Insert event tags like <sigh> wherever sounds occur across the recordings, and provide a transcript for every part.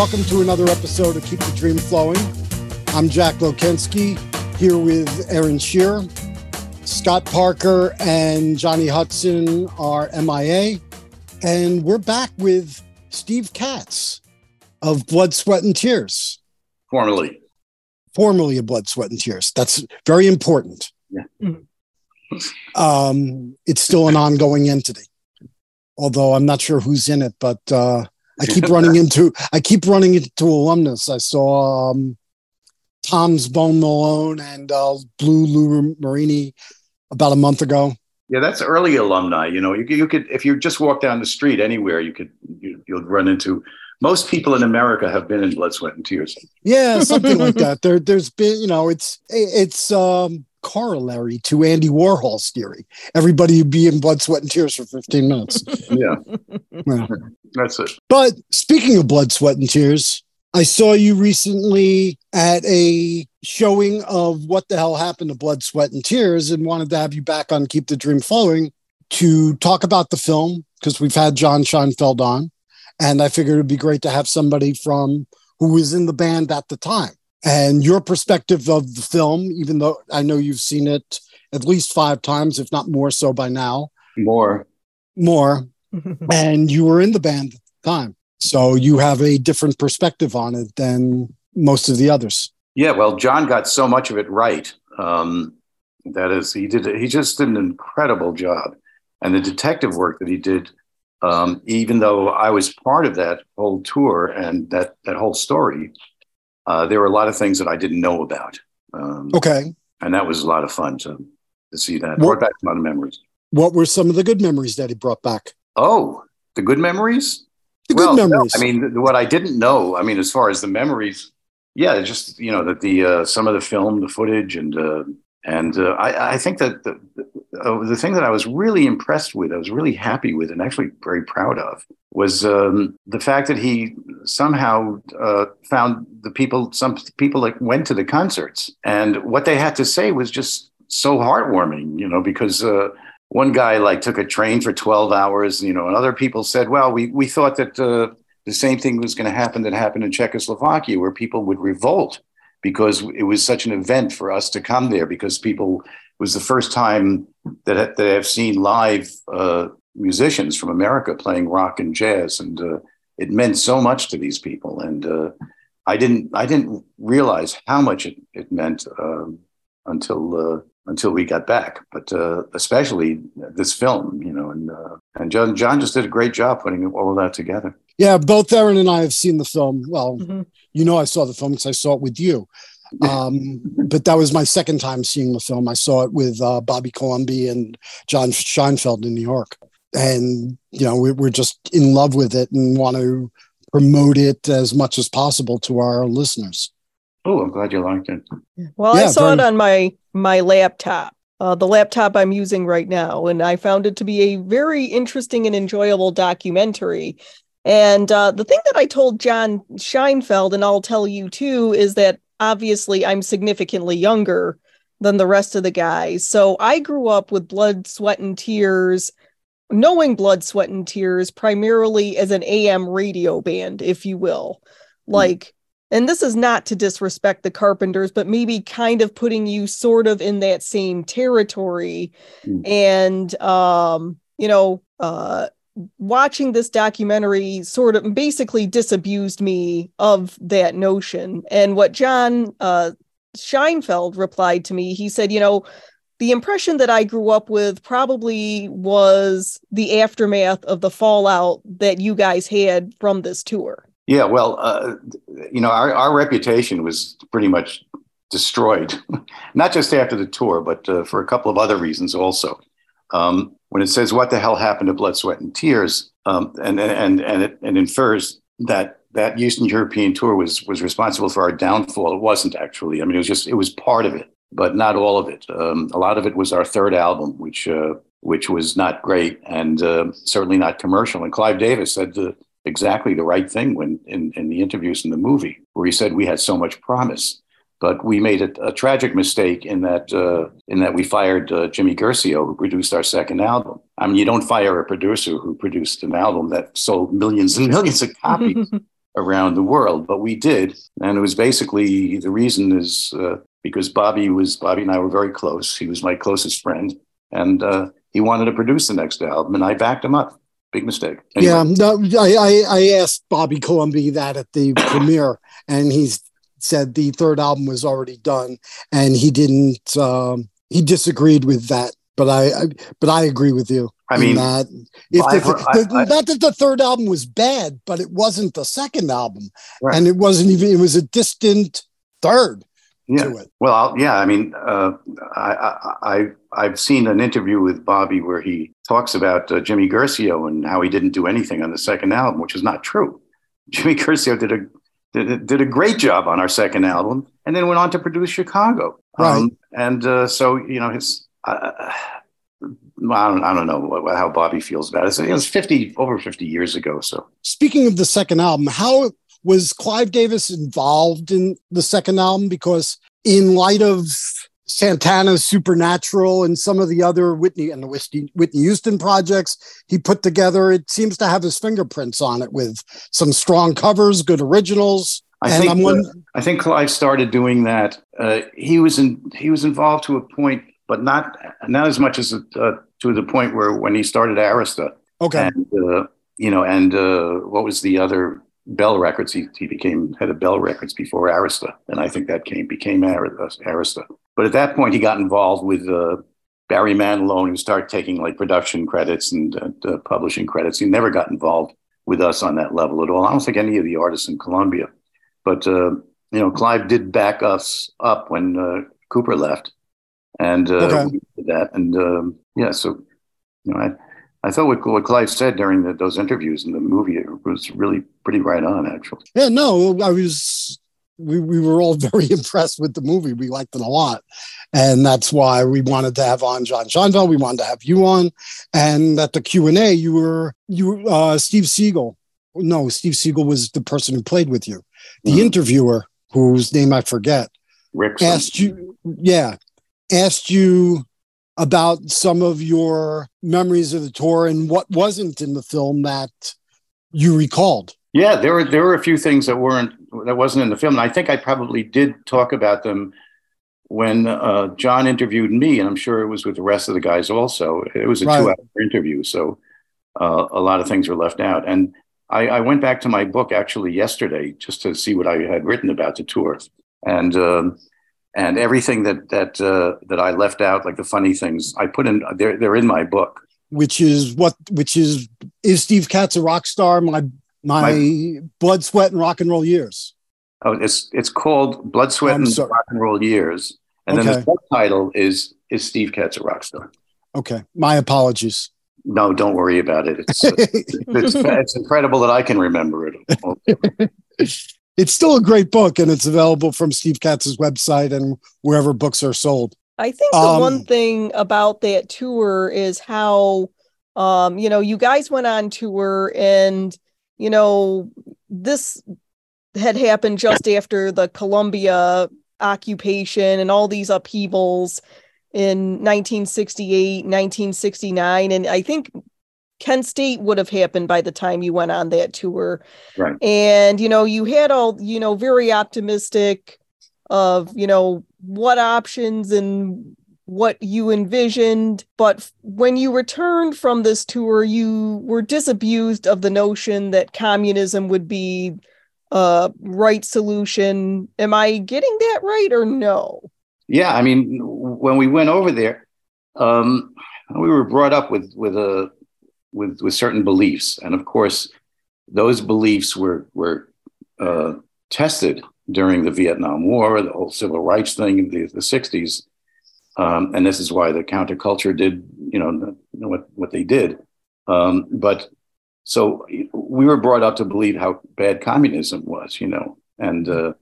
Welcome to another episode of Keep the Dream Flowing. I'm Jack Lokensky here with Aaron Shearer. Scott Parker and Johnny Hudson are MIA. And we're back with Steve Katz of Blood, Sweat, and Tears. Formerly. Formerly of Blood, Sweat, and Tears. That's very important. Yeah. <laughs> Um, it's still an ongoing entity. Although I'm not sure who's in it, but uh, I keep running <laughs> into I keep running into alumnus. I saw um, Tom Bones Malone and uh, Blue Lou Marini about a month ago. Yeah, that's early alumni. You know, you, you could if you just walk down the street anywhere, you could you, you'll run into. Most people in America have been in blood, sweat, and tears. Yeah, something like <laughs> that. There, there's been, you know, it's it's um, corollary to Andy Warhol's theory. Everybody would be in blood, sweat, and tears for 15 minutes. <laughs> Yeah, Yeah. that's it. But speaking of blood, sweat, and tears, I saw you recently at a showing of what the hell happened to Blood, Sweat, and Tears and wanted to have you back on Keep the Dream Flowing to talk about the film because we've had John Scheinfeld on. And I figured it'd be great to have somebody from who was in the band at the time and your perspective of the film, even though I know you've seen it at least five times, if not more so by now, More. more <laughs> and you were in the band at the time. So you have a different perspective on it than most of the others. Yeah, well, John got so much of it right. Um, that is, he did. He just did an incredible job, and the detective work that he did. Um, even though I was part of that whole tour and that that whole story, uh, there were a lot of things that I didn't know about, um, Okay. and that was a lot of fun to to see that. What- Brought back a lot of memories. What were some of the good memories that he brought back? Oh, the good memories. The well, good no, memories. I mean, what I didn't know. I mean, as far as the memories, yeah, just you know that the uh, some of the film, the footage, and uh, and uh, I, I think that the uh, the thing that I was really impressed with, I was really happy with, and actually very proud of, was um, the fact that he somehow uh, found the people, some people that went to the concerts, and what they had to say was just so heartwarming, you know, because. Uh, one guy like took a train for 12 hours you know and other people said well we, we thought that uh, the same thing was going to happen that happened in czechoslovakia where people would revolt because it was such an event for us to come there because people it was the first time that, that i've seen live uh, musicians from america playing rock and jazz and uh, it meant so much to these people and uh, i didn't i didn't realize how much it, it meant um, until uh, until we got back. But uh, especially this film, you know, and uh, and John John just did a great job putting all of that together. yeah, both Aaron and I have seen the film. Well, Mhm. You know, I saw the film because I saw it with you. Um, but that was my second time seeing the film. I saw it with uh, Bobby Colomby and John Scheinfeld in New York. And, you know, we, we're just in love with it and want to promote it as much as possible to our listeners. Oh, I'm glad you liked it. Well, I Yeah, saw it on my my laptop, uh, the laptop I'm using right now, and I found it to be a very interesting and enjoyable documentary. And uh, the thing that I told John Scheinfeld, and I'll tell you too, is that obviously I'm significantly younger than the rest of the guys. So I grew up with Blood, Sweat, and Tears, knowing Blood, Sweat, and Tears primarily as an AM radio band, if you will. Like, and this is not to disrespect the Carpenters, but maybe kind of putting you sort of in that same territory. Mm. And, um, you know, uh, watching this documentary sort of basically disabused me of that notion. And what John uh, Scheinfeld replied to me, he said, you know, the impression that I grew up with probably was the aftermath of the fallout that you guys had from this tour. Yeah, well, uh, you know, our, our reputation was pretty much destroyed, <laughs> not just after the tour, but uh, for a couple of other reasons also. Um, when it says "What the hell happened to Blood, Sweat, and Tears," um, and and and it, it infers that that Eastern European tour was was responsible for our downfall. It wasn't actually. I mean, it was just it was part of it, but not all of it. Um, a lot of it was our third album, which uh, which was not great and uh, certainly not commercial. And Clive Davis said the, exactly the right thing when in, in the interviews in the movie, where he said we had so much promise. But we made a, a tragic mistake in that uh, in that we fired uh, Jimmy Guercio, who produced our second album. I mean, you don't fire a producer who produced an album that sold millions and millions of copies. <laughs> around the world, but we did, and it was basically the reason is uh, because Bobby was Bobby and I were very close. He was my closest friend, and uh, he wanted to produce the next album, and I backed him up. Big mistake. Anyway. Yeah, no, I, I, I asked Bobby Colomby that at the <coughs> premiere, and he said the third album was already done, and he didn't. Um, he disagreed with that, but I, I but I agree with you. I mean, that if the, the, I, not that the third album was bad, but it wasn't the second album, right. and it wasn't even. It was a distant third yeah. Well, I'll, yeah, I mean, uh, I, I, I've seen an interview with Bobby where he talks about uh, Jimmy Guercio and how he didn't do anything on the second album, which is not true. <laughs> Jimmy Guercio did a, did a, did a great job on our second album and then went on to produce Chicago. Right. Um, and uh, so, you know, his, uh, I don't, I don't know how Bobby feels about it. It was 50, over 50 years ago. So speaking of the second album, how was Clive Davis involved in the second album? Because in light of Santana's Supernatural and some of the other Whitney and the Whitney, Whitney Houston projects he put together, it seems to have his fingerprints on it with some strong covers, good originals. I and think uh, I think Clive started doing that. Uh, he was in he was involved to a point, but not not as much as uh, to the point where when he started Arista. Okay. And, uh, you know, and uh, what was the other Bell Records. He, he became head of Bell Records before Arista, and I think that came became Arista. But at that point, he got involved with uh, Barry Manilow and started taking like production credits and uh, publishing credits. He never got involved with us on that level at all. I don't think any of the artists in Columbia, but uh, you know, Clive did back us up when uh, Cooper left, and uh, okay. that, and um, yeah, so you know, I I thought what, what Clive said during the, those interviews in the movie was really pretty right on, actually. Yeah, no, I was. We, we were all <laughs> very impressed with the movie. We liked it a lot, and that's why we wanted to have on John Scheinfeld. We wanted to have you on, and at the Q and A, you were you uh, Steve Siegel. No, Steve Siegel was the person who played with you. The mm-hmm. interviewer, whose name I forget, Rick asked you. Yeah, asked you about some of your memories of the tour and what wasn't in the film that you recalled. Yeah, there were there were a few things that weren't that wasn't in the film, and I think I probably did talk about them when uh, John interviewed me, and I'm sure it was with the rest of the guys also. It was a right. two-hour interview, so uh, a lot of things were left out. And I, I, went back to my book actually yesterday just to see what I had written about the tour, and um, and everything that that uh, that I left out, like the funny things, I put in. They're they're in my book. Which is what? Which is is Steve Katz a rock star? My my, my blood, sweat, and rock and roll years. Oh, it's it's called Blood, Sweat, and Rock and Roll Years, and okay. then the subtitle is is Steve Katz a rock star? Okay, my apologies. No, don't worry about it. It's, <laughs> it's, it's incredible that I can remember it. <laughs> it's still a great book and it's available from Steve Katz's website and wherever books are sold. I think the um, one thing about that tour is how um you know you guys went on tour and you know this had happened just after the Columbia occupation and all these upheavals in 1968 1969 and i think Kent State would have happened by the time you went on that tour. Right. And, you know, you had all, you know, very optimistic of, you know, what options and what you envisioned. But when you returned from this tour, you were disabused of the notion that communism would be a right solution. Am I getting that right or no? Yeah. I mean, when we went over there, um, we were brought up with, with a, with with certain beliefs, and of course, those beliefs were were uh, tested during the Vietnam War, the whole civil rights thing in the, the 60s. Um, and this is why the counterculture did, you know, what, what they did. Um, but so we were brought up to believe how bad communism was, you know, and, uh,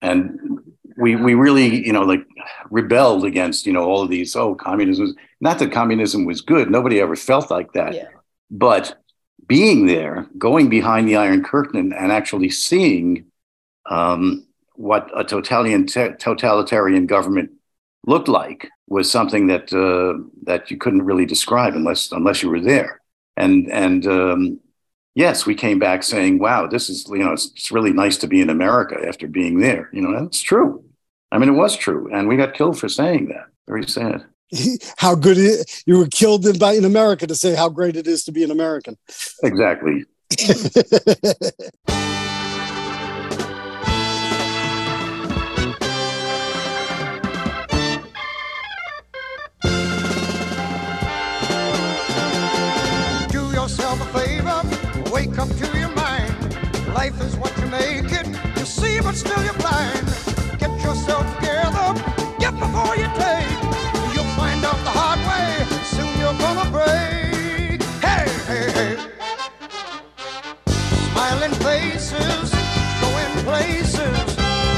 and we, we really, you know, like rebelled against, you know, all of these, oh, communism, Was, not that communism was good. Nobody ever felt like that. Yeah. But being there, going behind the Iron Curtain, and actually seeing um, what a totalitarian, totalitarian government looked like was something that uh, that you couldn't really describe unless unless you were there. And and um, yes, we came back saying, wow, this is, you know, it's, it's really nice to be in America after being there. You know, that's true. I mean, it was true. And we got killed for saying that. Very sad. <laughs> how good it, you were killed in, by, in America to say how great it is to be an American. Exactly. <laughs> wake up to your mind. Life is what you make it. You see, but still you're blind. Get yourself together, get before you take. You'll find out the hard way. Soon you're gonna break. Hey, hey, hey. Smiling faces, going places.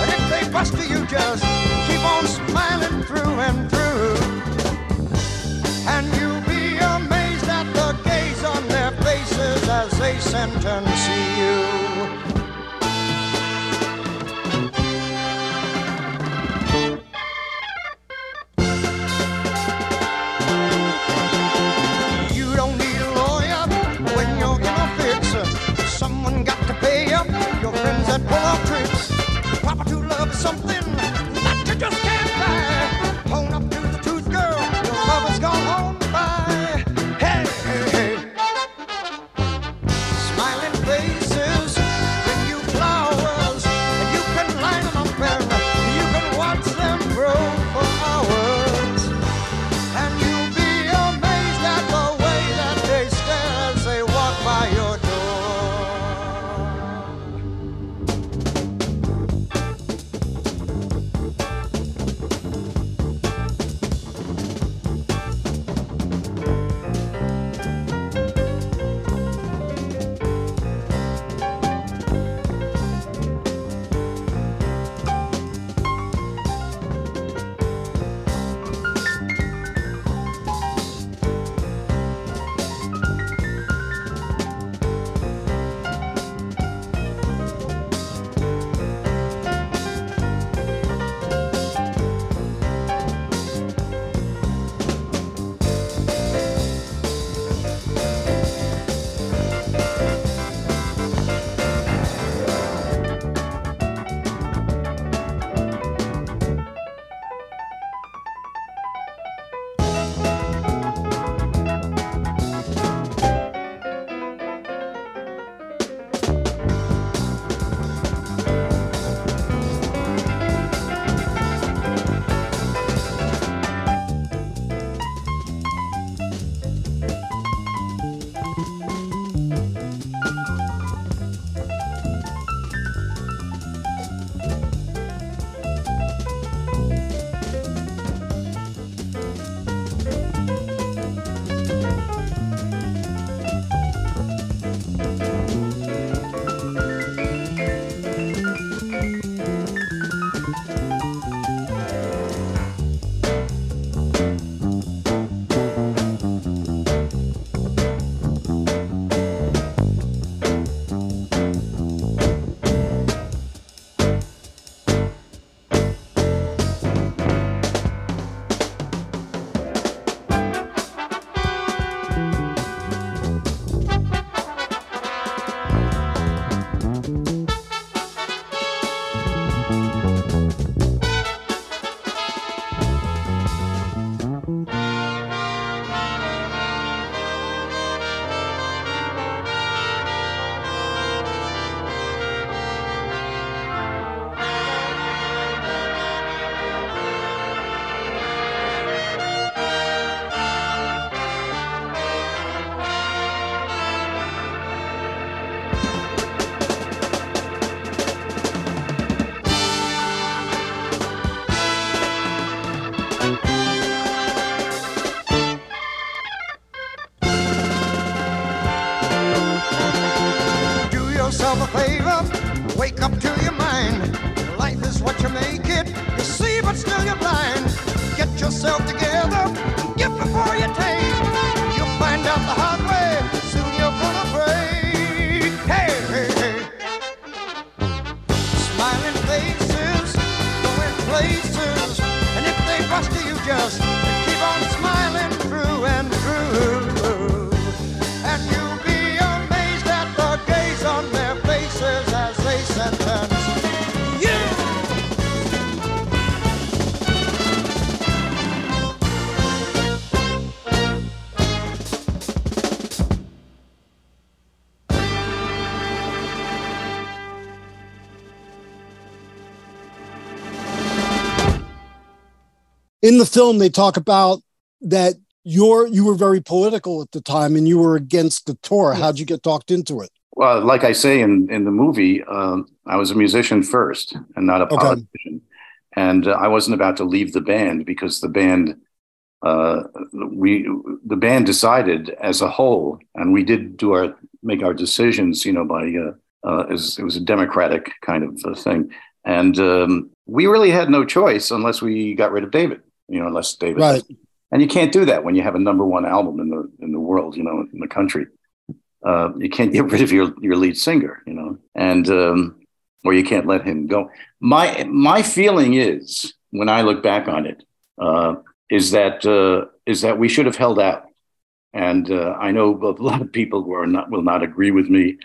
And if they bust you, you just keep on smiling through and through. And you'll they film they talk about that you're you were very political at the time and you were against the tour. How'd you get talked into it? Well, like I say in in the movie, um, I was a musician first and not a Okay. politician, and uh, I wasn't about to leave the band because the band. Uh, we the band decided as a whole, and we did do our make our decisions, you know, by uh, uh, as it was a democratic kind of uh, thing, and um, we really had no choice unless we got rid of David, you know, unless David Right. and you can't do that when you have a number one album in the in the world, you know, in the country. Uh, you can't <laughs> get rid of your your lead singer, you know, and um, or you can't let him go. My my feeling is when I look back on it, uh, is that uh, is that we should have held out. And uh, I know <laughs> a lot of people who are not will not agree with me,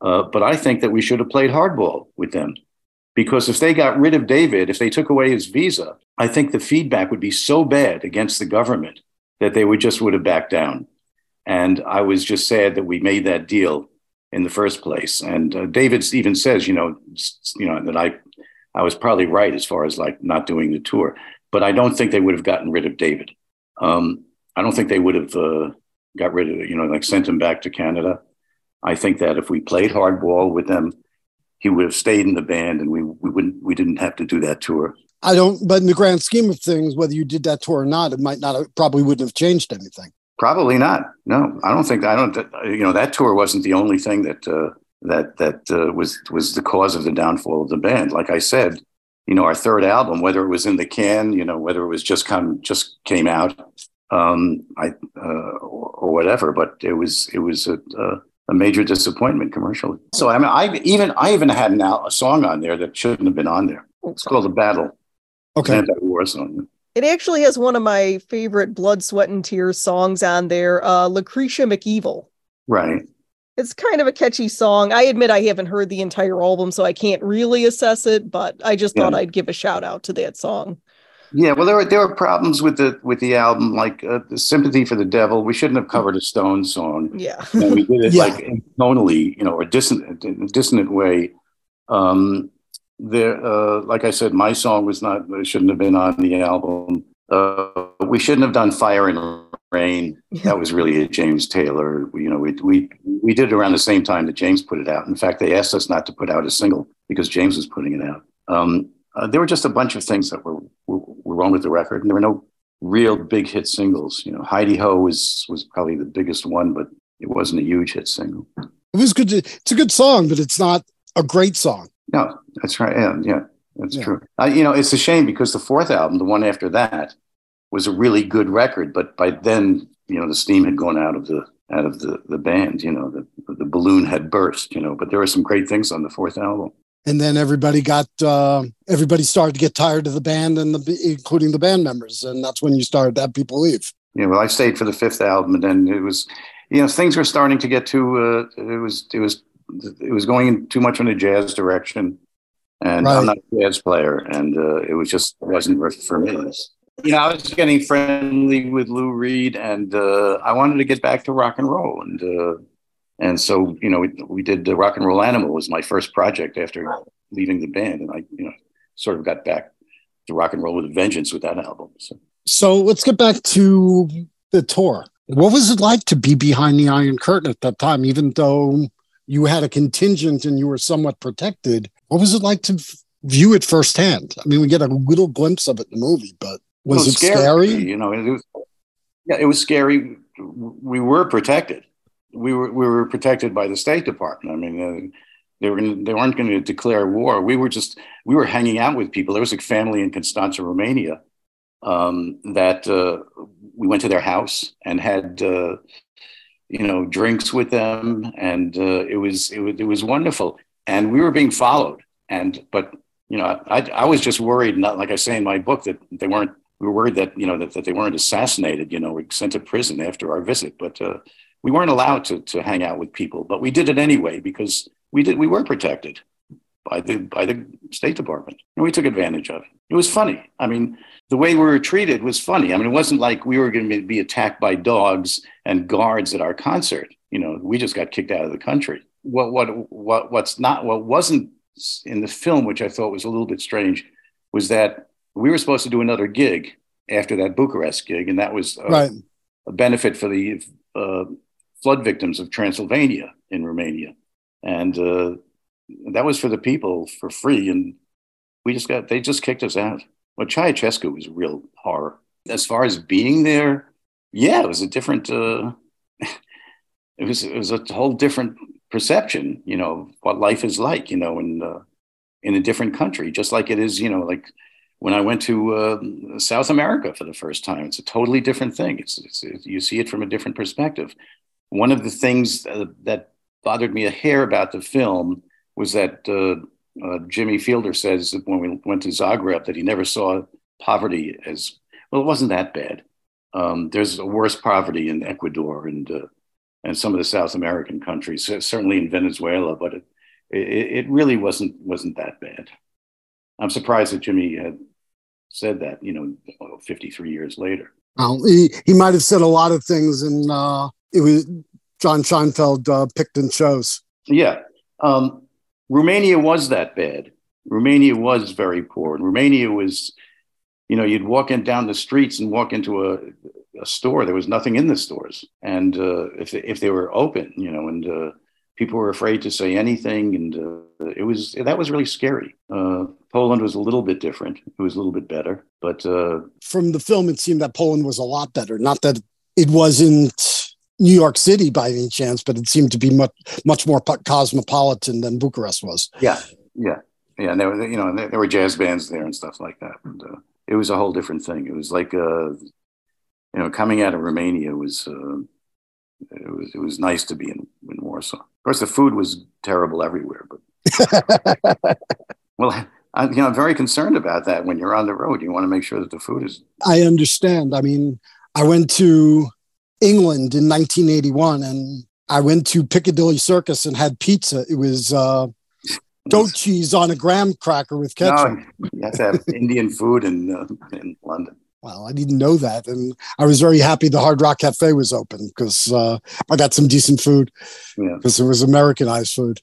uh, but I think that we should have played hardball with them because if they got rid of David, if they took away his visa, I think the feedback would be so bad against the government that they would just would have backed down. And I was just sad that we made that deal in the first place. And uh, David even says, you know, you know that I, I was probably right as far as like not doing the tour, but I don't think they would have gotten rid of David. Um, I don't think they would have uh, got rid of, you know, like sent him back to Canada. I think that if we played hardball with them, he would have stayed in the band, and we we wouldn't we didn't have to do that tour. I don't, but in the grand scheme of things, whether you did that tour or not, it might not have, probably wouldn't have changed anything. Probably not. No, I don't think I don't. You know, that tour wasn't the only thing that uh, that that uh, was was the cause of the downfall of the band. Like I said, you know, our third album, whether it was in the can, you know, whether it was just come just came out, um, I uh, or, or whatever, but it was it was a, a, a major disappointment commercially. So I mean, I even I even had now a song on there that shouldn't have been on there. It's called "The Battle." Okay. anti-war song. It actually has one of my favorite Blood, Sweat, and Tears songs on there, uh, Lucretia McEvil. Right. It's kind of a catchy song. I admit I haven't heard the entire album, so I can't really assess it, but I just thought I'd give a shout out to that song. Yeah, well, there were there were problems with the with the album, like uh, the "Sympathy for the Devil." We shouldn't have covered a Stone song, Yeah. and we did it Yeah. like tonally, you know, or dissonant, in a dissonant way. Um, there, uh, like I said, my song was not shouldn't have been on the album. Uh, we shouldn't have done "Fire and Rain." That was really a James Taylor. You know, we we we did it around the same time that James put it out. In fact, they asked us not to put out a single because James was putting it out. Um, uh, there were just a bunch of things that were, were were wrong with the record, and there were no real big hit singles. You know, Hi-De-Ho was was probably the biggest one, but it wasn't a huge hit single. It was good. To, it's a good song, but it's not a great song. No, that's right. Yeah, yeah that's Yeah. true. Uh, you know, it's a shame because the fourth album, the one after that, was a really good record, but by then, you know, the steam had gone out of the out of the the band. You know, the the balloon had burst. You know, but there were some great things on the fourth album. And then everybody got, uh, everybody started to get tired of the band, and the including the band members, and that's when you started to have people leave. Yeah, well, I stayed for the fifth album, and then it was, you know, things were starting to get too. Uh, it was it was it was going too much in a jazz direction, and Right. I'm not a jazz player, and uh, it was just wasn't for- for me. You know, I was getting friendly with Lou Reed, and uh, I wanted to get back to rock and roll, and uh, and so you know, we, we did the Rock and Roll Animal was my first project after leaving the band, and I you know sort of got back to rock and roll with a vengeance with that album. So. So let's get back to the tour. What was it like to be behind the Iron Curtain at that time, even though you had a contingent and you were somewhat protected? What was it like to view it firsthand? I mean, we get a little glimpse of it in the movie, but was Well, it scary? You know, it was, yeah, it was scary. We were protected. We were we were protected by the State Department. I mean, uh, they were gonna, they weren't going to declare war. We were just we were hanging out with people. There was a family in Constanța, Romania, um, that uh, we went to their house and had uh, you know drinks with them, and uh, it was it was it was wonderful. And we were being followed. And but you know, I I was just worried. Not like I say in my book that they weren't we were worried that you know that, that they weren't assassinated you know or sent to prison after our visit but uh, we weren't allowed to, to hang out with people but we did it anyway because we did we were protected by the by the state department and we took advantage of it. It was funny. I mean the way we were treated was funny. I mean it wasn't like we were going to be attacked by dogs and guards at our concert. You know we just got kicked out of the country. What what what what's not what wasn't in the film which i thought was a little bit strange was that we were supposed to do another gig after that Bucharest gig, and that was uh, Right. a benefit for the uh, flood victims of Transylvania in Romania, and uh, that was for the people for free. And we just got they just kicked us out. Well, Ceausescu was real horror. As far as being there, yeah, it was a different. Uh, <laughs> it was it was a whole different perception, you know, what life is like, you know, in uh, in a different country, just like it is, you know, like when I went to uh, South America for the first time. It's a totally different thing. It's, it's you see it from a different perspective. One of the things uh, that bothered me a hair about the film was that uh, uh, Jimmy Fielder says that when we went to Zagreb that he never saw poverty as well. It wasn't that bad. Um, there's worse poverty in Ecuador and uh, and some of the South American countries, certainly in Venezuela, but it, it, it really wasn't wasn't that bad. I'm surprised that Jimmy had said that, you know, 53 years later. Well, he, he might have said a lot of things, and uh, it was John Scheinfeld uh, picked and chose. Yeah. Um, Romania was that bad. Romania was very poor. And Romania was, you know, you'd walk in down the streets and walk into a, a store. There was nothing in the stores. And uh, if, they, if they were open, you know, and uh, people were afraid to say anything. And uh, it was, that was really scary. Uh, Poland was a little bit different. It was a little bit better. But uh, From the film, it seemed that Poland was a lot better. Not that it wasn't New York City by any chance, but it seemed to be much much more cosmopolitan than Bucharest was. Yeah, yeah, yeah. And there were, you know, there, were jazz bands there and stuff like that. And uh, it was a whole different thing. It was like, uh, you know, coming out of Romania was, uh, it was, it was nice to be in, in Warsaw. Of course, the food was terrible everywhere, but <laughs> well, I, you know, I'm very concerned about that. When you're on the road, you want to make sure that the food is. I understand. I mean, I went to England in 1981 and I went to Piccadilly Circus and had pizza. It was uh, goat cheese on a graham cracker with ketchup. No, you have to have <laughs> Indian food in uh, in London. Well, I didn't know that. And I was very happy the Hard Rock Cafe was open because uh, I got some decent food Yeah. because it was Americanized food.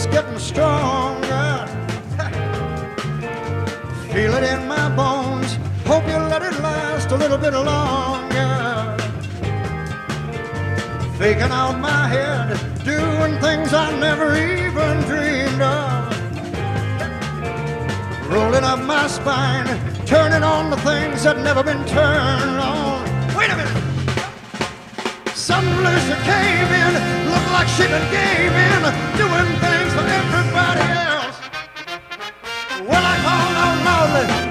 Is, getting stronger. <laughs> Feel it in my bones. Hope you let it last a little bit longer. Faking out my head, doing things I never even dreamed of. Rolling up my spine, turning on the things that never been turned on. Wait a minute. Some loser came in, looked like she been gaming, doing things for everybody else. Well, I called out loudly,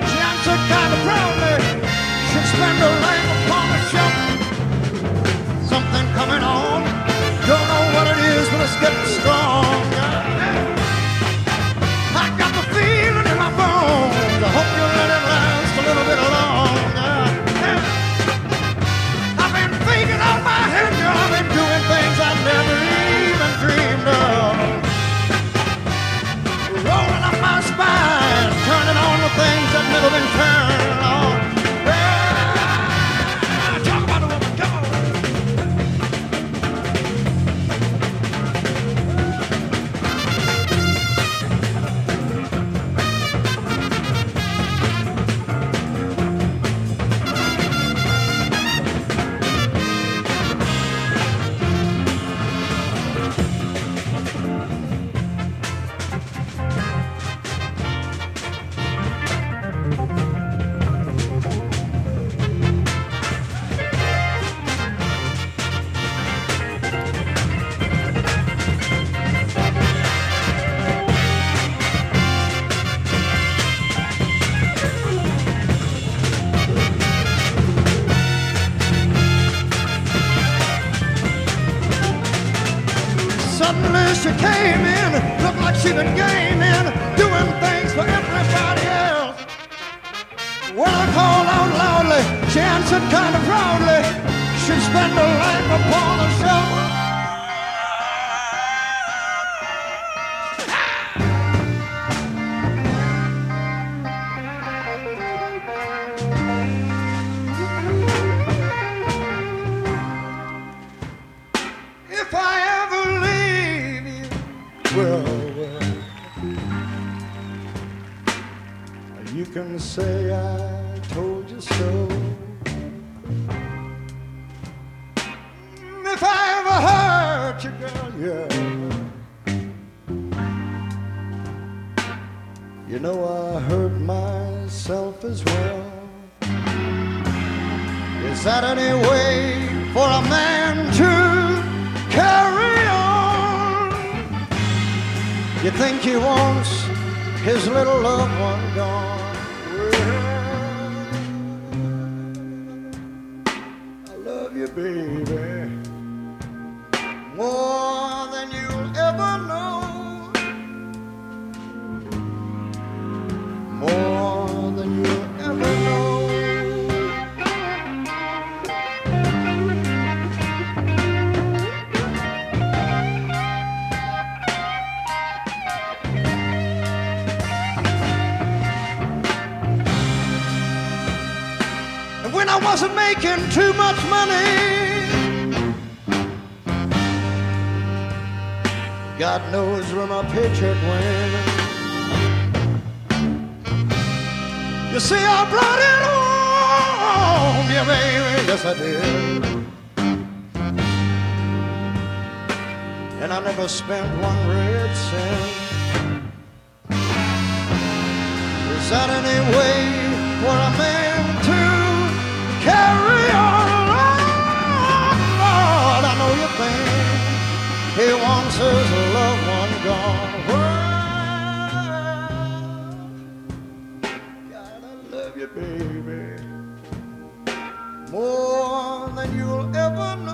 Is that any way for a man to carry on? You think he wants his little loved one gone? Well, I love you, baby, more than you'll ever know. Wasn't making too much money, God knows where my paycheck went. You see, I brought it home, yeah, baby, yes I did. And I never spent one red cent. Is that any way for a man carry on? Lord, I know you think he wants his loved one gone. Well, God, I love you, baby, more than you'll ever know.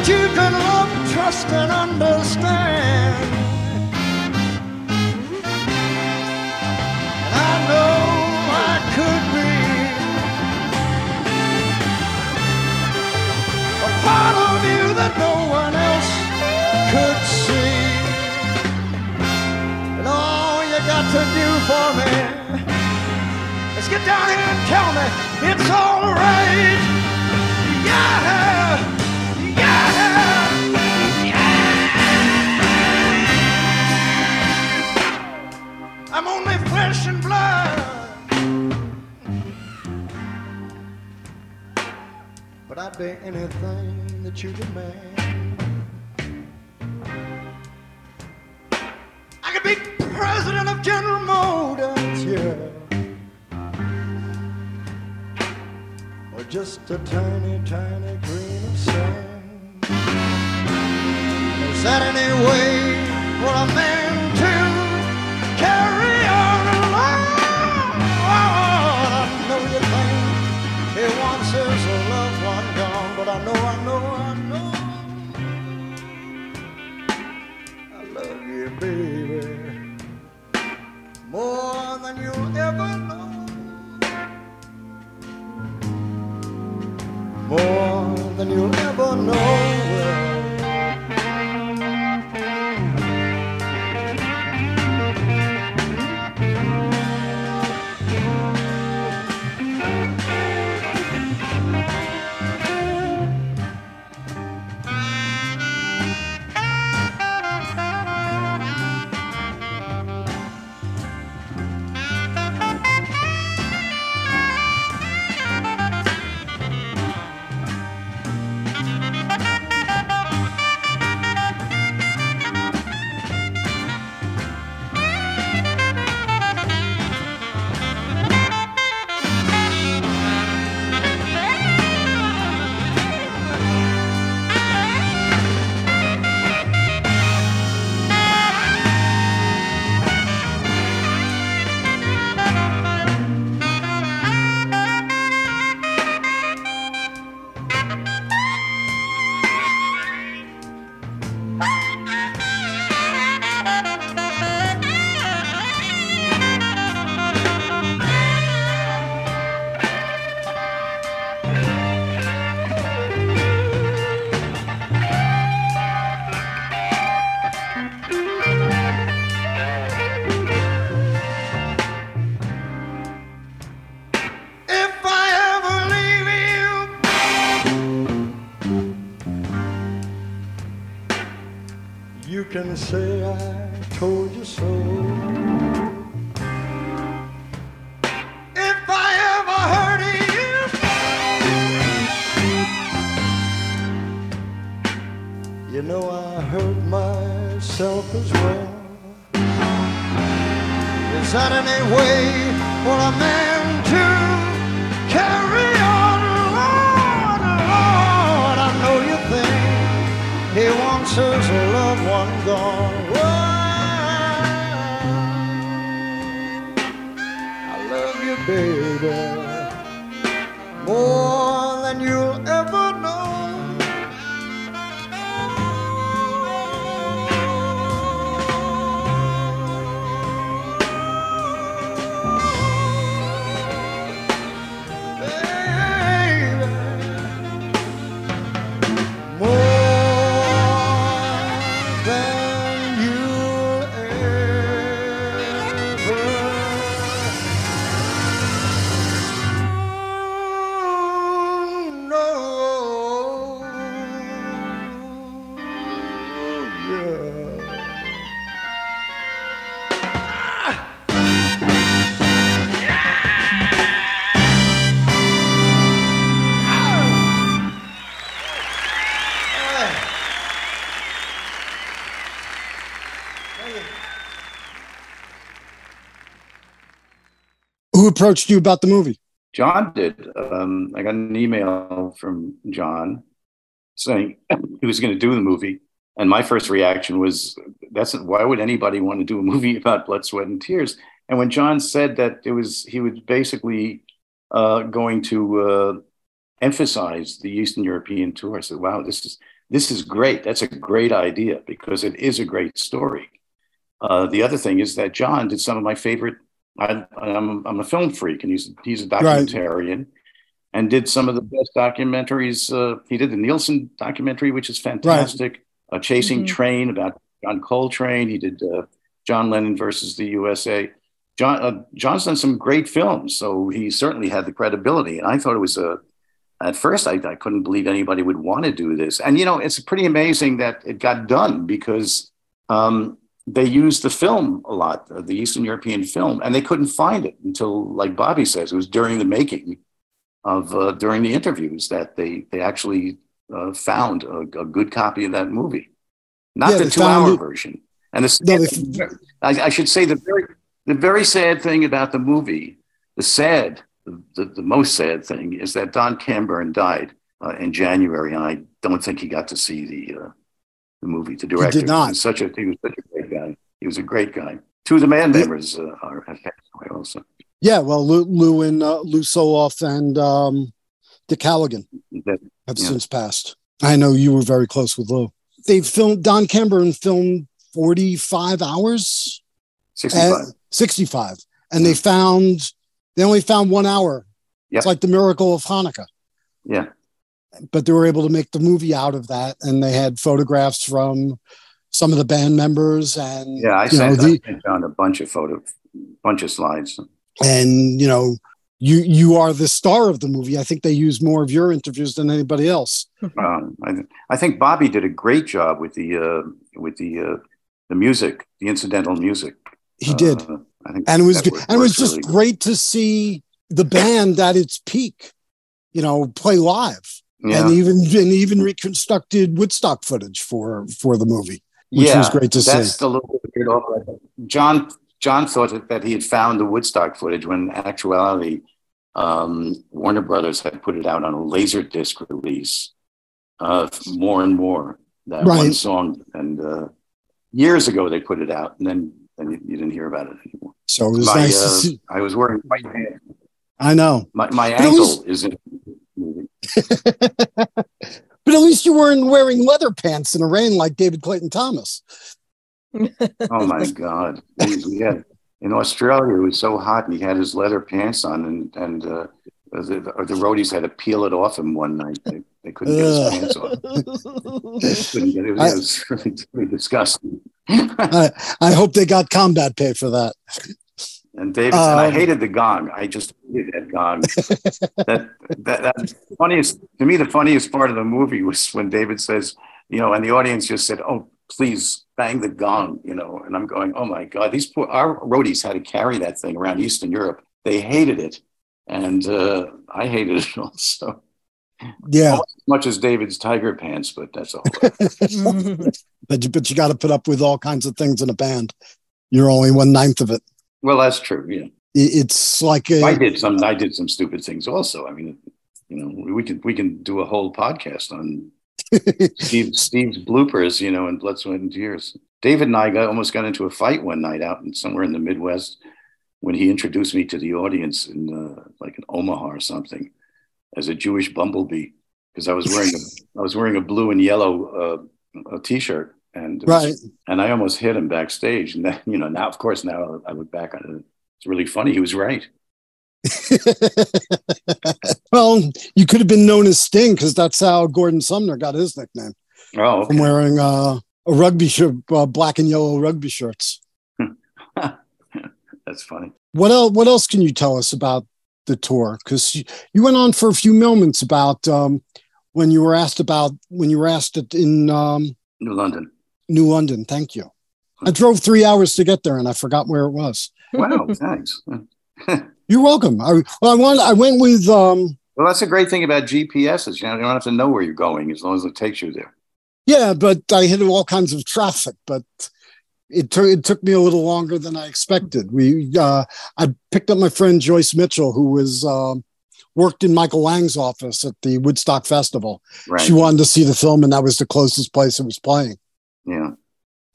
That you can love, trust, and understand. And I know I could be a part of you that no one else could see. And all you got to do for me is get down here and tell me it's all right. Yeah, yeah, I'm only flesh and blood. but I'd be anything that you demand. I could be president of General Motors, yeah. Or just a tiny, tiny grain of sand. Is that any way for a man know. Say I told you so. If I ever hurt you, you know I hurt myself as well. Is that any way for a man to carry on? Lord, Lord, I know you think he wants his loved approached you about the movie? John did. Um, I got an email from John saying <laughs> he was going to do the movie, and my first reaction was, "That's why would anybody want to do a movie about blood, sweat, and tears?" And when John said that it was, he was basically uh, going to uh, emphasize the Eastern European tour. I said, "Wow, this is this is great. That's a great idea because it is a great story." Uh, the other thing is that John did some of my favorite. I, I'm, I'm a film freak, and he's he's a documentarian, and did some of the best documentaries. Uh, he did the Nilsson documentary, which is fantastic. Uh, Chasing Mhm. Trane about John Coltrane. He did uh, John Lennon versus the USA. John uh, John's done some great films, so he certainly had the credibility. And I thought it was a. At first, I, I couldn't believe anybody would want to do this, and you know, it's pretty amazing that it got done because um, they used the film a lot, uh, the Eastern European film, and they couldn't find it until, like Bobby says, it was during the making of uh, during the interviews that they they actually uh, found a, a good copy of that movie, not Yeah, the two-hour version. And the, No, I, I should say the very the very sad thing about the movie, the sad, the, the, most sad thing is that Don Camburn died uh, in January, and I don't think he got to see the uh, the movie. The director did not. Such a he was such a great. He was a great guy. Two of the band members uh, are have passed away also. Yeah, well, Lew, Lew and uh, Lew Soloff and um, Dick Halligan That- have Yeah. since passed. I know you were very close with Lew. They filmed Don Camburn filmed 45 hours, sixty five. Sixty five, and they found they only found one hour. Yep. It's like the miracle of Hanukkah. yeah. But they were able to make the movie out of that, and they had photographs from some of the band members and Yeah, I you know sent, the I sent John a bunch of photo, bunch of slides. and you know you you are the star of the movie. I think they use more of your interviews than anybody else. <laughs> Um, I, I think Bobby did a great job with the uh, with the uh, the music, the incidental music. He did. Uh, I think and it was and it was just really good. great to see the band at its peak you know play live Yeah, and even and even reconstructed woodstock footage for for the movie which was great to that's see. the little bit weird. John John thought that, he had found the Woodstock footage when in actuality um, Warner Brothers had put it out on a laser disc release. Uh, more and more that one song, and uh, years ago they put it out, and then then you, you didn't hear about it anymore. so it was My, nice to uh, see I was wearing white pants. i know My, my But ankle least- is in. <laughs> but at least you weren't wearing leather pants in the rain like david clayton thomas <laughs> Oh my God. He in Australia, it was so hot and he had his leather pants on and, and uh, the, the roadies had to peel it off him one night. They, they couldn't get his pants off. They <laughs> couldn't get, it, was, I- it was really, really disgusting. I, I hope they got combat pay for that And David, and I Um, hated the gong. I just hated that gong. <laughs> that, that, that funniest to me, the funniest part of the movie was when David says, you know, and the audience just said, "Oh, please bang the gong, you know. And I'm going, oh my God, these poor, our roadies had to carry that thing around Eastern Europe. They hated it. And uh, I hated it <laughs> also. Yeah. Almost as much as David's tiger pants, but that's all. <laughs> but you, but you got to put up with all kinds of things in a band. You're only one ninth of it. Well, that's true. Yeah. It's like a, I did some, I did some stupid things also. I mean, you know, we can, we can do a whole podcast on <laughs> Steve, Steve's bloopers, you know, in Blood, Sweat, and Tears. David and I got almost got into a fight one night out in somewhere in the Midwest when he introduced me to the audience in uh, like in Omaha or something as a Jewish bumblebee because I was wearing a, <laughs> I was wearing a blue and yellow uh, a t-shirt and right. and I almost hit him backstage and then you know now of course now I look back on it it's really funny he was right <laughs> well, you could have been known as Sting because that's how Gordon Sumner got his nickname oh from okay. wearing uh, a rugby shirt, uh, black and yellow rugby shirts. <laughs> that's funny What else? What else can you tell us about the tour? Because you, you went on for a few moments about um, when you were asked about when you were asked it in um, New London New London. Thank you. I drove three hours to get there, and I forgot where it was. wow <laughs> thanks <laughs> You're welcome. I well, I went. I went with um, well that's a great thing about GPSs you know you don't have to know where you're going as long as it takes you there Yeah, but I hit all kinds of traffic, but it took it took me a little longer than I expected. We uh, I picked up my friend Joyce Mitchell, who was um worked in Michael Lang's office at the Woodstock Festival. right She wanted to see the film, and that was the closest place it was playing. Yeah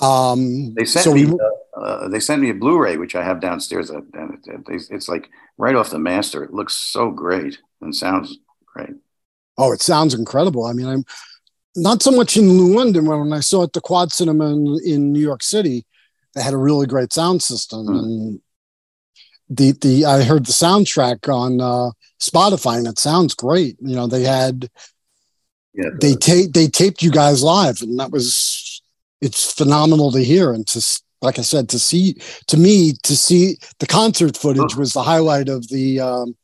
Um, They sent so me. we, uh, they sent me a Blu-ray, which I have downstairs, and it, it- it's like right off the master. It looks so great and sounds great. oh, it sounds incredible. I mean, I'm not so much in London. When I saw it at the Quad Cinema in, in New York City, they had a really great sound system, Hmm. and the the I heard the soundtrack on uh, Spotify, and it sounds great. You know, they had Yeah, they tape they taped you guys live, and that was it's phenomenal to hear and to like I said to see to me to see the concert footage was the highlight of the um,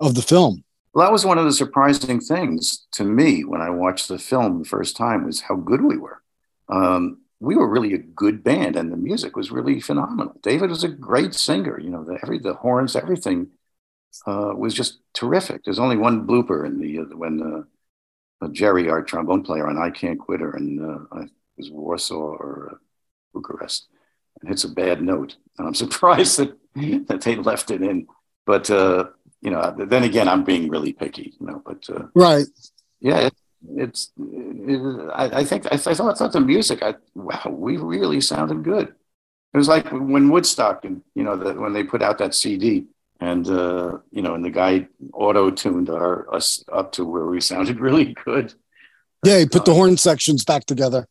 of the film. well, that was one of the surprising things to me when I watched the film the first time was how good we were. Um, we were really a good band, and the music was really phenomenal. David was a great singer. You know, the every the horns, everything uh, was just terrific. There's only one blooper in the uh, when uh, uh, Jerry, our trombone player and I Can't Quit Her, and uh, I, was Warsaw or uh, Bucharest, and it's a bad note. And I'm <laughs> surprised that that they left it in. But uh, you know, then again, I'm being really picky. You know, but uh, Right. yeah, it, it's. It, I, I think I, I thought I thought the music. I wow, we really sounded good. It was like when Woodstock and you know the, when they put out that CD and uh, you know and the guy auto tuned our us up to where we sounded <laughs> really good. Yeah, he put the horn sections back together,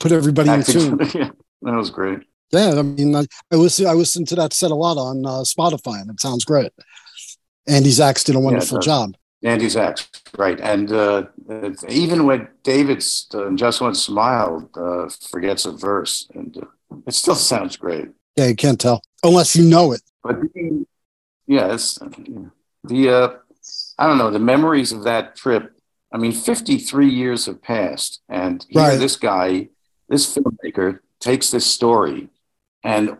put everybody in tune. <laughs> yeah, that was great. Yeah, I mean, I, I listen I listened to that set a lot on uh, Spotify, and it sounds great. Andy Zax did a wonderful does. job. Andy Zax right, and uh, even when David's uh, "Just One Smile" uh, forgets a verse, and uh, it still <laughs> sounds great. Yeah, you can't tell unless you know it. But the, yeah, the uh, I don't know the memories of that trip. I mean, 53 years have passed, and here Right. this guy, this filmmaker, takes this story, and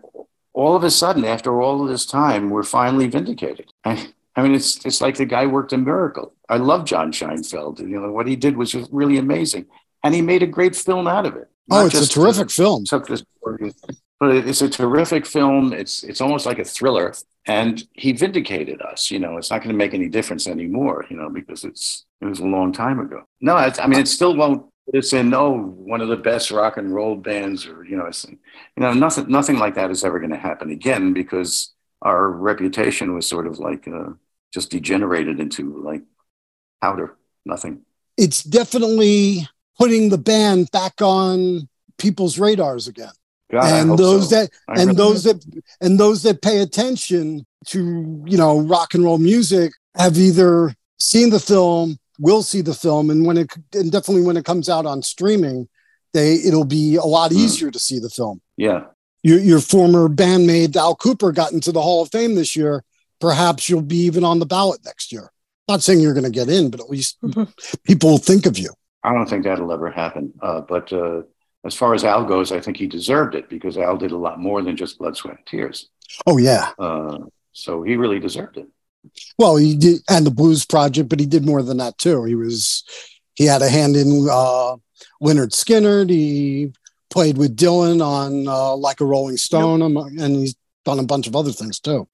all of a sudden, after all of this time, we're finally vindicated. I, I mean, it's it's like the guy worked a miracle. I love John Scheinfeld. You know what he did was just really amazing, and he made a great film out of it. Oh, it's a terrific film. took this story, but it's a terrific film. It's it's almost like a thriller, and he vindicated us. You know, it's not going to make any difference anymore. You know, because it's it was a long time ago. No, I mean, it still won't. Us in oh one of the best rock and roll bands, or you know, you know, nothing nothing like that is ever going to happen again because our reputation was sort of like uh, just degenerated into like powder, nothing. It's definitely putting the band back on people's radars again. God, and those so. that I and really- those that and those that pay attention to you know rock and roll music have either seen the film will see the film and when it and definitely when it comes out on streaming they it'll be a lot Hmm. easier to see the film yeah, your, your former bandmate al Kooper got into the hall of fame this year perhaps you'll be even on the ballot next year not saying you're going to get in but at least <laughs> people will think of you I don't think that'll ever happen. Uh, but uh, as far as Al goes, I think he deserved it because Al did a lot more than just blood, sweat, and tears. Oh yeah. Uh, so he really deserved it. Well, he did, and the Blues Project, but he did more than that too. He was, he had a hand in uh, Lynyrd Skynyrd. He played with Dylan on uh, Like a Rolling Stone, yep. and he's done a bunch of other things too.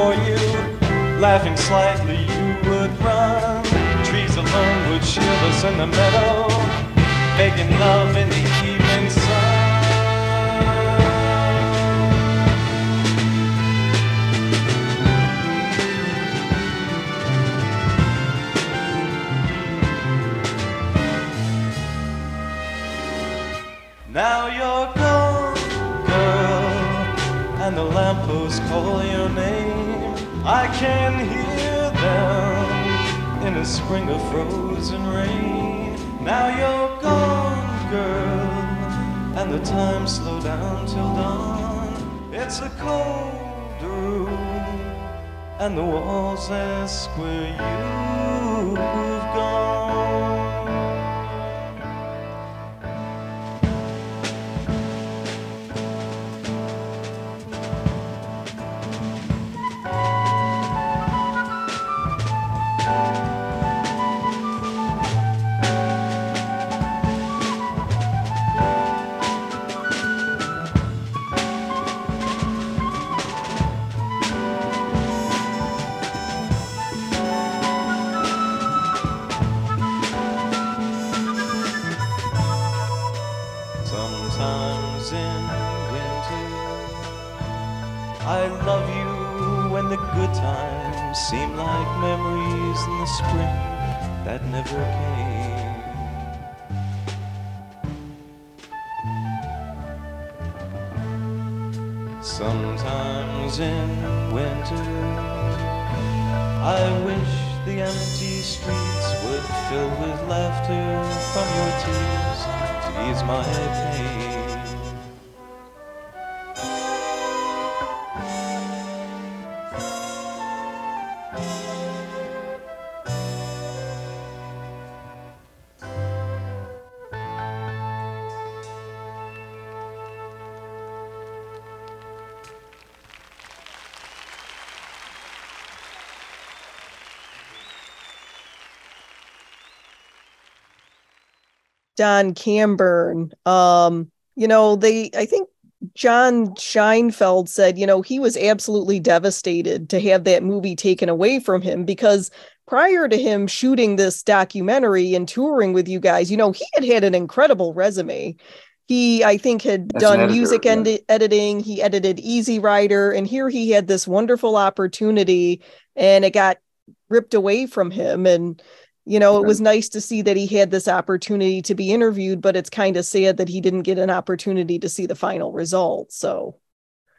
For you, laughing slightly you would run. Trees alone would shield us in the meadow, making love in the evening sun. Now you're gone, girl, and the lampposts call your name. I can hear them in a spring of frozen rain. Now you're gone, girl, and the time slow down till dawn. It's a cold room, and the walls ask where you've gone. Don Camburn. Um, you know, they I think John Scheinfeld said, you know, he was absolutely devastated to have that movie taken away from him because prior to him shooting this documentary and touring with you guys, you know, he had had an incredible resume. He, I think, had As done editor, music yeah. ed- editing. He edited Easy Rider, and here he had this wonderful opportunity, and it got ripped away from him. And you know, it was nice to see that he had this opportunity to be interviewed, but it's kind of sad that he didn't get an opportunity to see the final result. So,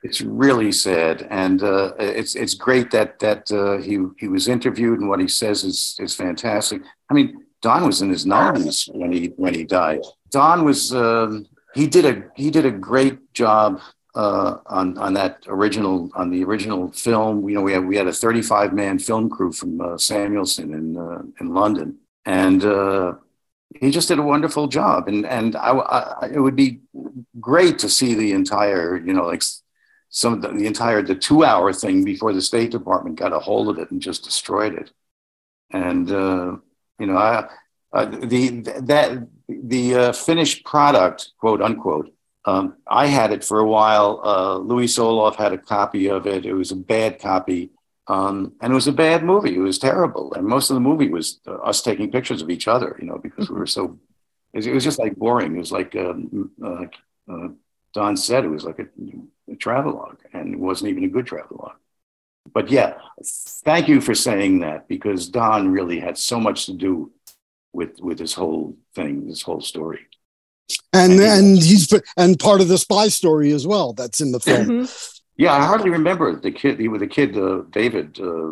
It's really sad, and uh, it's it's great that that uh, he he was interviewed, and what he says is is fantastic. I mean, Don was in his nineties when he when he died. Don was um, he did a he did a great job uh, on on that original on the original film. You know, we had we had a thirty five man film crew from uh, Samuelson in uh, in London, and uh, he just did a wonderful job. And and I, I it would be great to see the entire you know like some of the, the entire the two hour thing before the State Department got a hold of it and just destroyed it. And uh, you know, I the that the finished product, quote unquote. Um, I had it for a while. Uh, Lewis Soloff had a copy of it. It was a bad copy, um, and it was a bad movie. It was terrible, and most of the movie was uh, us taking pictures of each other. You know, because we were so. It was, just like boring. It was like um, uh, Don said. It was like a, a travelogue, and it wasn't even a good travelogue. But yeah, thank you for saying that because Don really had so much to do with with this whole thing, this whole story. And And he- and he's and part of the spy story as well. That's in the <laughs> film. Mhm. Yeah, I hardly remember the kid. He was the kid. Uh, David uh,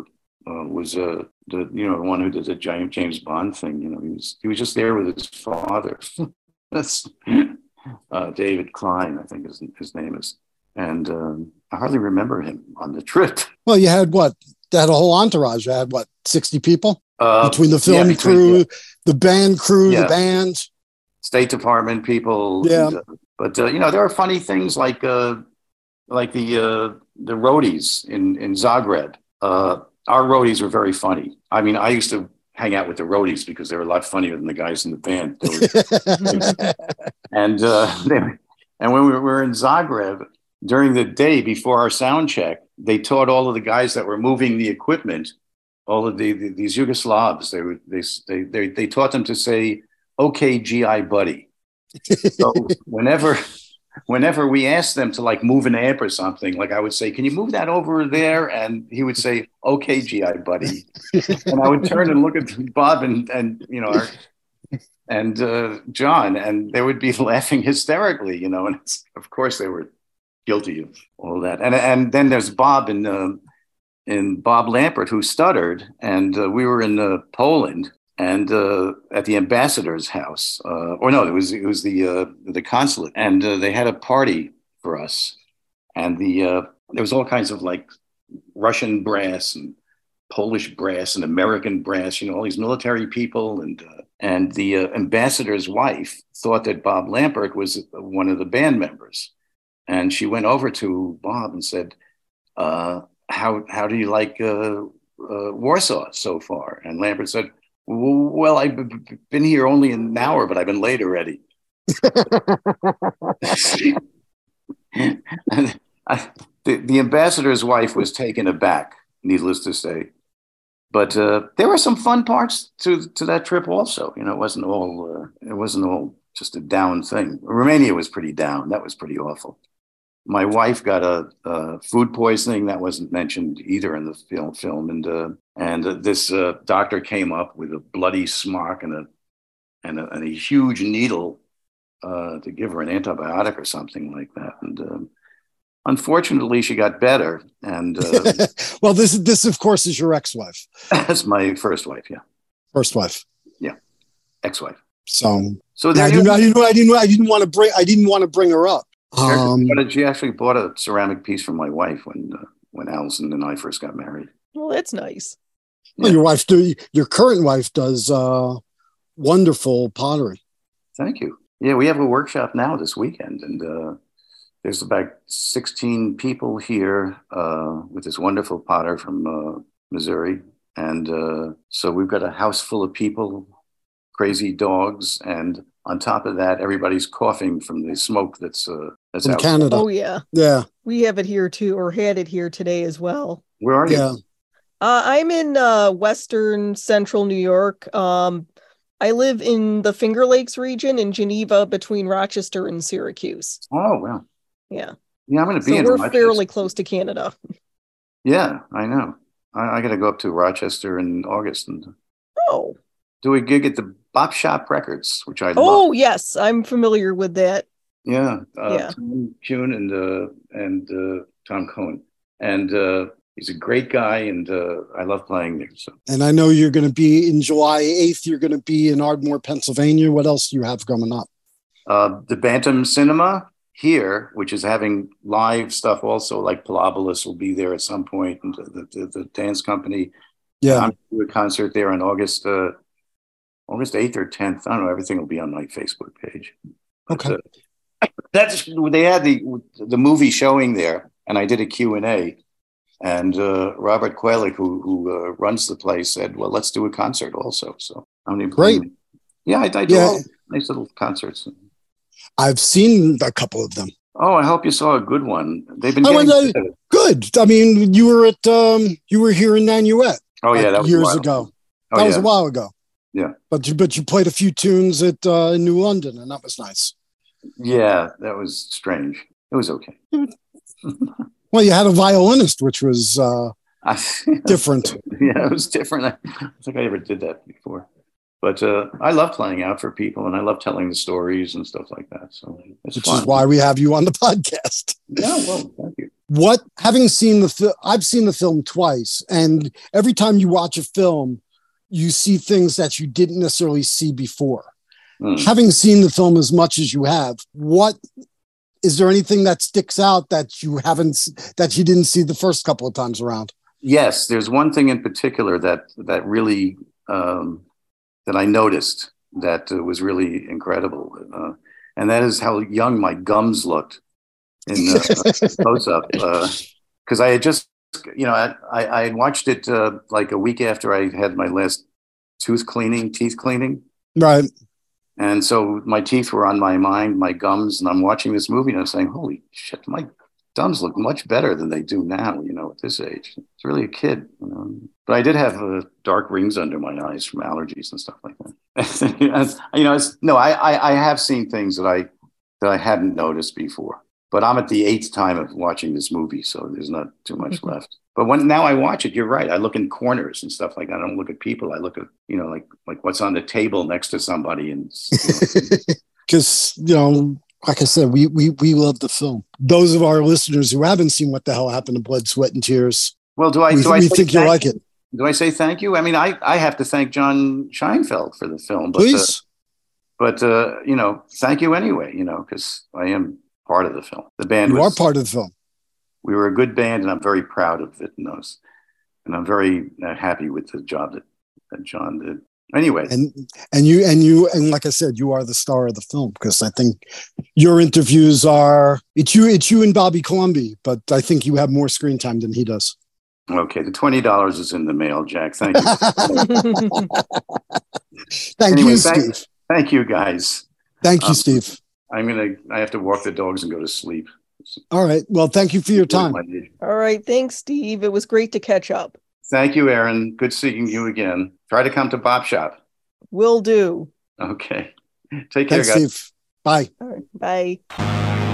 uh, was uh, the you know the one who did the giant James Bond thing. You know, he was he was just there with his father. <laughs> That's uh, David Klein, I think his his name is, and um, I hardly remember him on the trip. <laughs> Well, you had what? They had a whole entourage. You had what? Sixty people Uh, between the yeah, film between- crew, yeah, the band crew, Yeah. the band. State Department people. Yeah. and, uh, but uh, you know there are funny things like uh, like the uh, the roadies in in Zagreb. Uh, our roadies were very funny. I mean, I used to hang out with the roadies because they were a lot funnier than the guys in the band. <laughs> And uh, <laughs> they, and when we were in Zagreb during the day before our sound check, they taught all of the guys that were moving the equipment, all of the, the these Yugoslavs. They were they, they they they taught them to say, "Okay, GI buddy." So <laughs> whenever whenever we asked them to like move an amp or something, like I would say, "Can you move that over there?" and he would say, "Okay, GI buddy," and I would turn and look at Bob and and you know. And uh, John, and they would be <laughs> laughing hysterically, you know. And it's, of course, they were guilty of all that. And and then there's Bob and uh, and Bob Lampert who stuttered, and uh, we were in uh, Poland and uh, at the ambassador's house, uh, or no, it was it was the uh, the consulate, and uh, they had a party for us, and the uh, there was all kinds of like Russian brass and Polish brass and American brass, you know, all these military people. And, uh, and the ambassador's wife thought that Bob Lampert was one of the band members. And she went over to Bob and said, how, how do you like Warsaw so far? And Lampert said, well, I've been here only an hour, but I've been late already. <laughs> <laughs> I, the, the ambassador's wife was taken aback, needless to say. But uh, there were some fun parts to to that trip also. You know, it wasn't all uh, it wasn't all just a down thing. Romania was pretty down. That was pretty awful. My wife got a, a food poisoning that wasn't mentioned either in the film. Film and uh, and uh, this uh, doctor came up with a bloody smock and a and a, and a huge needle uh, to give her an antibiotic or something like that. And um, unfortunately, she got better. And uh, <laughs> well, this this of course is your ex-wife, that's my first wife, yeah, first wife. Yeah, ex-wife. So So I didn't, I didn't, I didn't, I didn't want to bring, I didn't want to bring her up. Um, but she actually bought a ceramic piece from my wife when uh, when Allison and I first got married. Well, that's nice. well, your wife, do, your current wife does uh, wonderful pottery. Thank you. Yeah, we have a workshop now this weekend, and uh, there's about 16 people here uh, with this wonderful potter from uh, Missouri. And uh, so we've got a house full of people, crazy dogs, and on top of that, everybody's coughing from the smoke that's uh, that's From out. Canada. Oh yeah, Yeah, we have it here too, or had it here today as well. Where are you? yeah. Uh, I'm in uh, Western Central New York. Um, I live in the Finger Lakes region in Geneva, between Rochester and Syracuse. Oh, well. Yeah, Yeah, I'm going to be so in we're Rochester. fairly close to Canada. Yeah, I know. I, I got to go up to Rochester in August and Oh, do a gig at the Bop Shop Records, which I love. oh yes, I'm familiar with that. Yeah, uh, Yeah. Tom Kuhn and uh, and uh, Tom Cohen, and uh, he's a great guy, and uh, I love playing there. So And I know you're going to be in July 8th. You're going to be in Ardmore, Pennsylvania. What else do you have coming up? uh, the Bantam Cinema here, which is having live stuff also, like Pilobolus will be there at some point, and the the, the dance company. Yeah. I'm doing a concert there on August uh, August eighth or tenth. I don't know. Everything will be on my Facebook page. Okay. uh, <coughs> that's they had the the movie showing there, and I did a Q and A. And uh, Robert Qualick, who who uh, runs the place, said, "Well, let's do a concert also." So I'm Great. Yeah, I, I do Yeah. all nice little concerts. I've seen a couple of them. Oh, I hope you saw a good one. They've been I uh. Good. I mean, you were at um, you were here in Nanuet Oh yeah, that was years ago. Oh, that was a while ago. Yeah. But you but you played a few tunes at uh, in New London, and that was nice. Yeah, that was strange. It was okay. <laughs> Well, you had a violinist, which was uh, <laughs> different. <laughs> yeah, it was different. I don't think I ever did that before. But uh, I love playing out for people, and I love telling the stories and stuff like that. So it's which fun. is why we have you on the podcast. Yeah, well, thank you. What having seen the film, I've seen the film twice, and every time you watch a film, you see things that you didn't necessarily see before. Hmm. Having seen the film as much as you have, what is there anything that sticks out that you haven't that you didn't see the first couple of times around? Yes, there's one thing in particular that that really um, that I noticed that uh, was really incredible, uh, and that is how young my gums looked in <laughs> the close up. Because I had just, you know, I, I watched it uh, like a week after I had my last tooth cleaning, teeth cleaning, Right. and so my teeth were on my mind, my gums, and I'm watching this movie and I'm saying, "Holy shit, my gums look much better than they do now." You know, at this age, it's really a kid. You know? But I did have uh, dark rings under my eyes from allergies and stuff like that. <laughs> you know, it's, no, I, I I have seen things that I that I hadn't noticed before. But I'm at the eighth time of watching this movie, so there's not too much left. But when now I watch it, you're right. I look in corners and stuff like that. I don't look at people. I look at you know like like what's on the table next to somebody and you know, because <laughs> you know like i said we we we love the film those of our listeners who haven't seen what the hell happened to blood sweat and tears Well, do I we, do I think you'll like it Do I say thank you? I mean, I, I have to thank John Scheinfeld for the film, but uh, please but uh, you know, thank you anyway. You know, because I am part of the film. The band you was are part of the film we were a good band, and I'm very proud of it. And those, and I'm very uh, happy with the job that, that John did. Anyway, and and you and you and like i said you are the star of the film because i think your interviews are it's you it's you and bobby Colomby but i think you have more screen time than he does okay, the twenty dollars is in the mail, Jack. Thank you, <laughs> thank Anyway, you thank- steve thank you, guys. thank you Um, steve I'm gonna. I have to walk the dogs and go to sleep. all right well thank you for your time All right. Thanks, Steve. It was great to catch up. Thank you, Aaron. Good seeing you again. Try to come to Bop Shop. Will do. Okay. Take care, thanks guys. steve bye All right. Bye.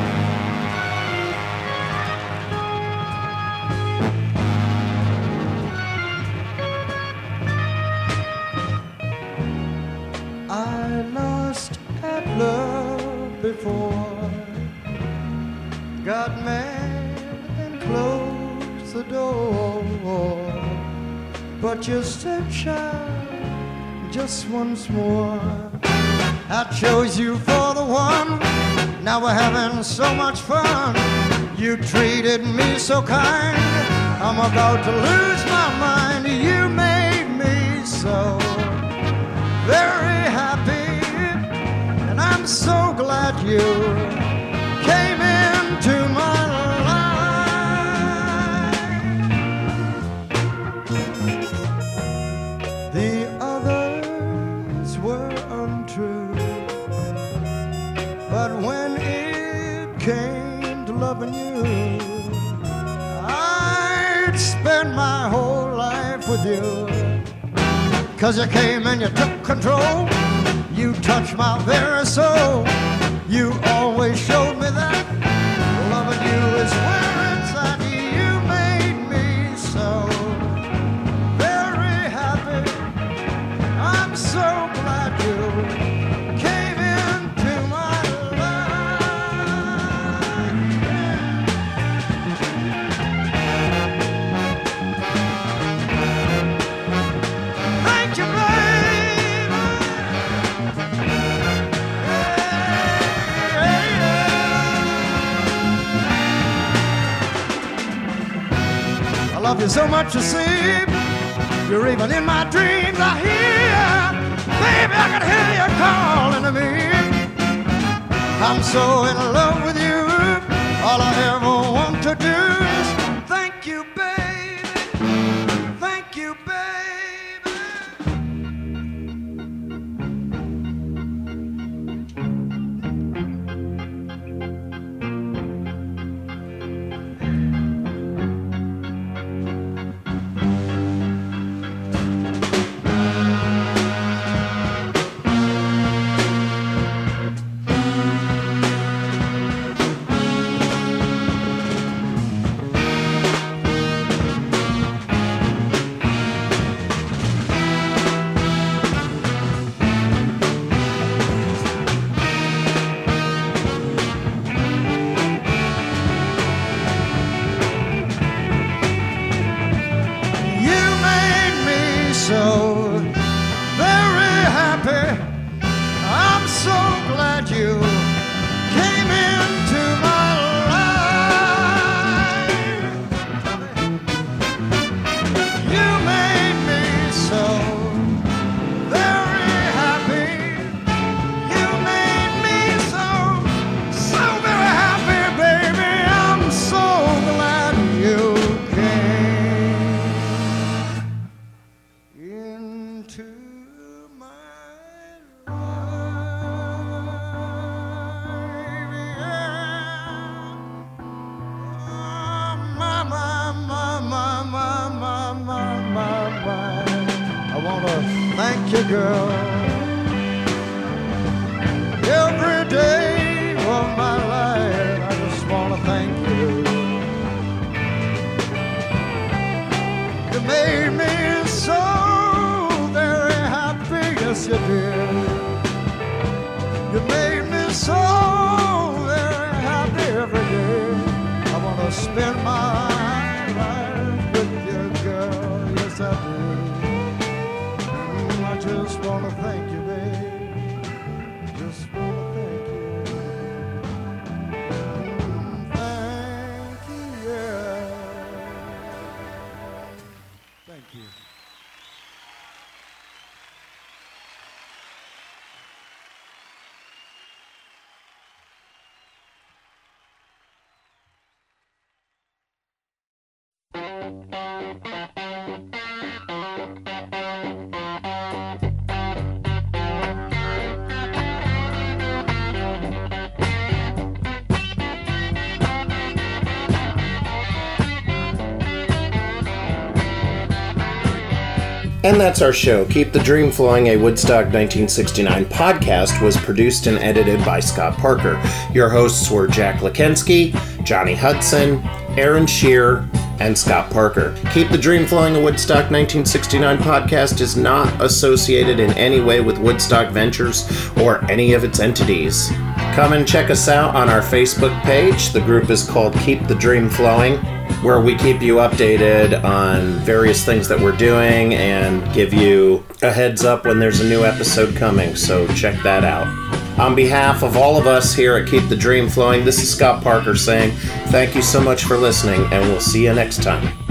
Before. Got mad and closed the door. But you said, child, just once more. I chose you for the one. Now we're having so much fun. You treated me so kind. I'm about to lose my mind. You made me so very happy, and I'm so glad you came into my life. The others were untrue, but when it came to loving you, I'd spend my whole life with you. Cause you came and you took control. You touched my very soul. You always showed love you so much, you see. You're even in my dreams. I hear, baby, I can hear you calling to me. I'm so in love with you. All I ever me so very happy, yes you did. You made me so very happy every day. I wanna spend my And that's our show. Keep the Dream Flowing, a Woodstock 1969 podcast, was produced and edited by Scott Parker. Your hosts were Jack Lakensky, Johnny Hudson, Aaron Shear, and Scott Parker. Keep the Dream Flowing, a Woodstock 1969 podcast is not associated in any way with Woodstock Ventures or any of its entities. Come and check us out on our Facebook page. The group is called Keep the Dream Flowing where we keep you updated on various things that we're doing and give you a heads up when there's a new episode coming. So check that out. On behalf of all of us here at Keep the Dream Flowing, this is Scott Parker saying thank you so much for listening, and we'll see you next time.